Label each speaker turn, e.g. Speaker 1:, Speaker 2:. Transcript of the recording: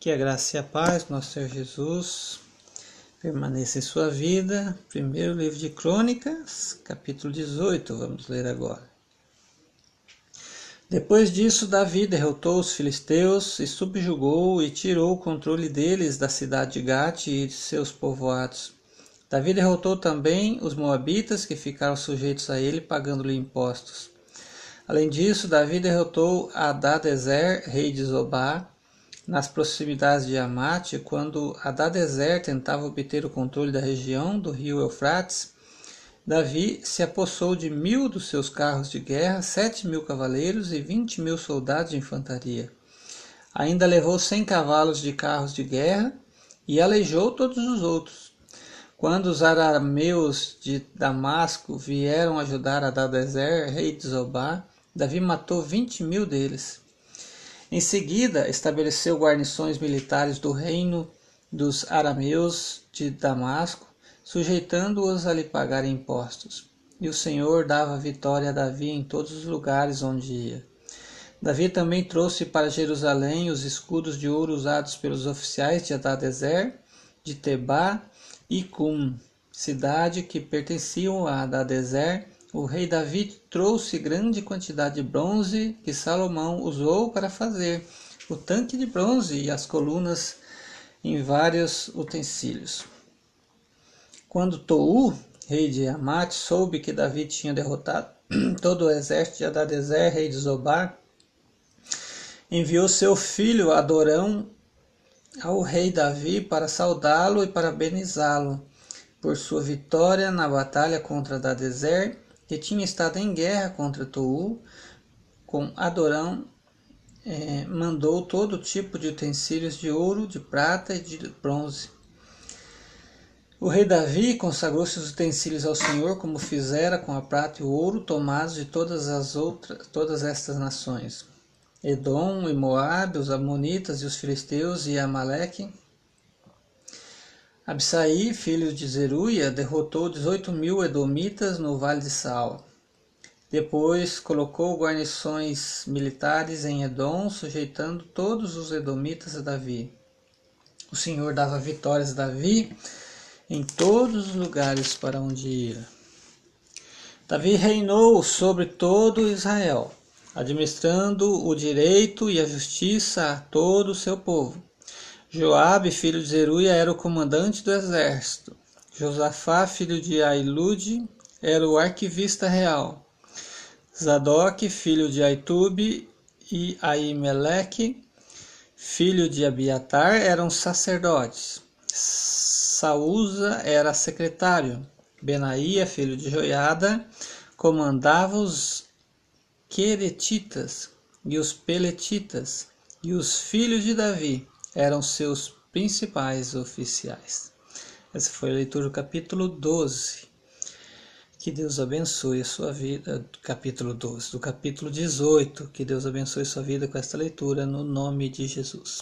Speaker 1: Que a graça e a paz, nosso Senhor Jesus, permaneça em sua vida. Primeiro livro de Crônicas, capítulo 18, vamos ler agora. Depois disso, Davi derrotou os filisteus e subjugou e tirou o controle deles da cidade de Gate e de seus povoados. Davi derrotou também os moabitas que ficaram sujeitos a ele, pagando-lhe impostos. Além disso, Davi derrotou Adadezer, rei de Zobá, nas proximidades de Amate, quando Adadezer tentava obter o controle da região do rio Eufrates, Davi se apossou de mil dos seus carros de guerra, sete mil cavaleiros e vinte mil soldados de infantaria. Ainda levou cem cavalos de carros de guerra e aleijou todos os outros. Quando os arameus de Damasco vieram ajudar Adadezer, rei de Zobá, Davi matou vinte mil deles. Em seguida, estabeleceu guarnições militares do reino dos arameus de Damasco, sujeitando-os a lhe pagar impostos. E o Senhor dava vitória a Davi em todos os lugares onde ia. Davi também trouxe para Jerusalém os escudos de ouro usados pelos oficiais de Adadezer, de Tebá e Cum, cidade que pertenciam a Adadezer o rei Davi trouxe grande quantidade de bronze que Salomão usou para fazer o tanque de bronze e as colunas em vários utensílios. Quando Tou, rei de Amate, soube que Davi tinha derrotado todo o exército de Adadezer, rei de Zobar, enviou seu filho Adorão ao rei Davi para saudá-lo e parabenizá-lo por sua vitória na batalha contra Adadezer que tinha estado em guerra contra Tou, com Adorão, é, mandou todo tipo de utensílios de ouro, de prata e de bronze. O rei Davi consagrou seus utensílios ao Senhor, como fizera com a prata e o ouro tomados de todas as outras, todas estas nações. Edom e Moabe, os amonitas e os filisteus e Amaleque, Absaí, filho de Zeruia, derrotou 18 mil edomitas no Vale de Sal. Depois colocou guarnições militares em Edom, sujeitando todos os edomitas a Davi. O Senhor dava vitórias a Davi em todos os lugares para onde ia. Davi reinou sobre todo Israel, administrando o direito e a justiça a todo o seu povo. Joabe, filho de Zeruia, era o comandante do exército. Josafá, filho de Ailude, era o arquivista real. Zadok, filho de Aitube, e Aimeleque, filho de Abiatar, eram sacerdotes. Saúza era secretário. Benaía, filho de Joiada, comandava os Queretitas e os Peletitas e os filhos de Davi eram seus principais oficiais. Essa foi a leitura do capítulo 12. Que Deus abençoe a sua vida. Capítulo 12. Do capítulo 18. Que Deus abençoe a sua vida com esta leitura, no nome de Jesus.